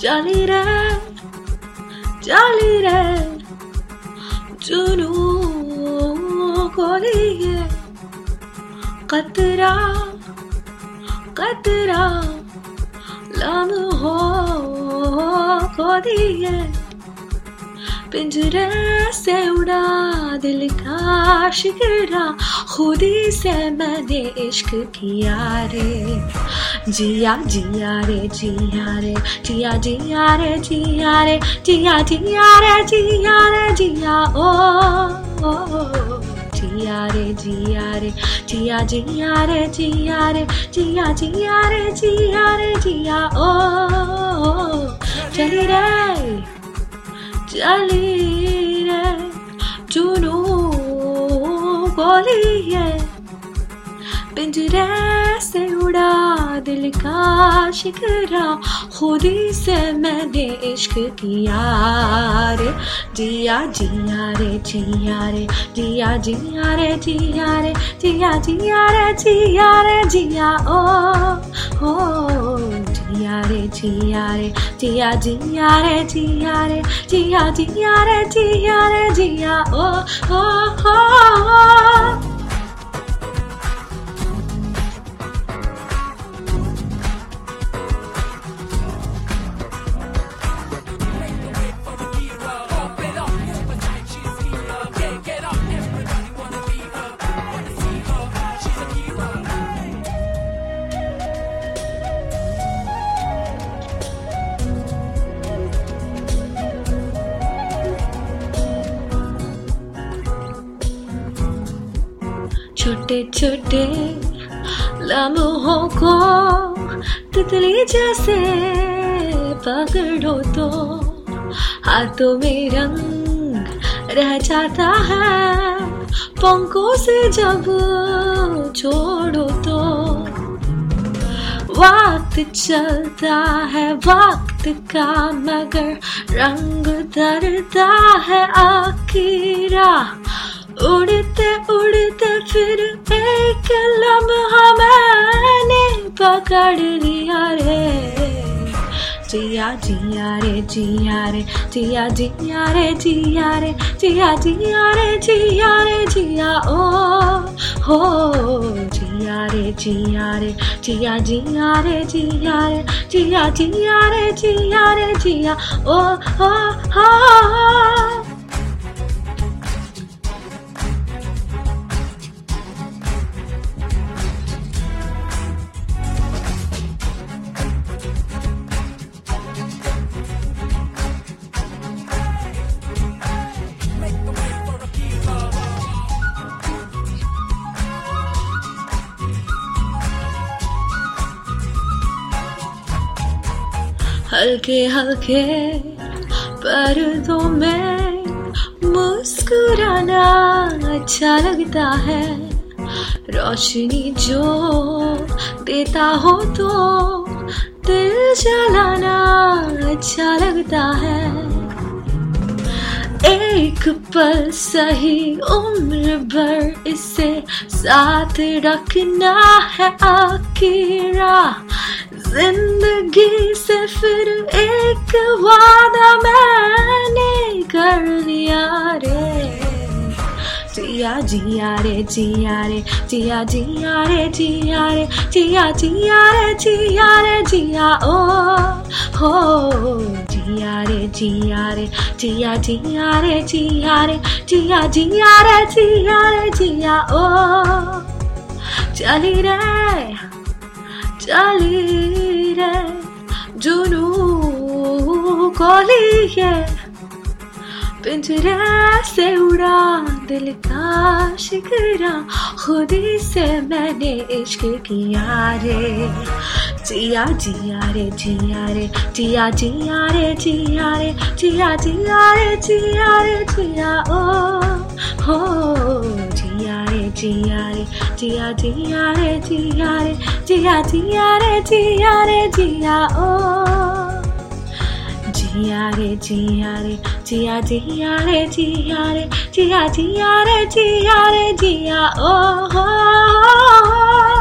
चली रे चली रे, जुनू को लिए कतरा कतरा लम्हों को दिए पिंजरे से उड़ा दिल का शिकरा, खुदी से मैंने इश्क किया रे। जिया जिया रे जिया रे जिया जिया रे जिया रे जिया जिया रे जिया रे जिया ओ, जिया रे जिया रे जिया जिया रे जिया रे जिया जिया रे जिया रे जिया ओ, चली रे चली रे जुनू बोली है पिंजरे से उड़ा दिल का शिकरा खुदी से मैंने इश्क किया रे जिया जिया रे जिया रे जिया जिया रे जिया रे जिया जिया रे जिया रे जिया ओ हो जिया रे जिया रे जिया जिया रे जिया रे जिया जिया रे जिया रे जिया ओ हो छोटे छोटे लम्हों को तितली जैसे पकड़ो तो हाथों में रंग रह जाता है। पंखों से जब छोड़ो तो वक्त चलता है, वक्त का मगर रंग धरता है आखिरा। उड़ते उड़ते फिर एक लम्हा मैंने पकड़ लिया रे जिया जिया रे जिया रे जिया जिया रे जिया रे जिया जिया रे जिया रे जिया ओ हो जिया रे जिया रे जिया जिया रे जिया रे जिया जिया रे जिया रे जिया ओ हो हो हल्के हल्के पर्दों में मुस्कुराना अच्छा लगता है। रोशनी जो देता हो तो दिल जलाना अच्छा लगता है। एक पल सही उम्र भर इसे साथ रखना है आखिरा ज़िंदगी से फिर एक वादा मैंने कर लिया रे जिया जिया रे जिया रे जिया जिया रे जिया रे जिया जिया रे जिया रे जिया ओ हो जिया रे जिया रे जिया जिया रे जिया रे जिया जिया रे जिया रे जिया ओ चली रे चली जुनू को लिए पिंजरे से उड़ा दिल का शिकरा, खुदी से मैंने इश्क किया रे। जिया जिया रे जिया रे, जिया जिया रे जिया रे, जिया जिया रे जिया रे, जिया ओ, हो, जिया रे जिया रे। တီယာတီယာရဲတီယာရဲတီယာတီယာရဲတီယာရဲတီယာအိုးတီယာရဲတီယာရဲတီယာတီယာရဲတီယာရဲတီယာတီယာရဲတီယာရဲတီယာအိုး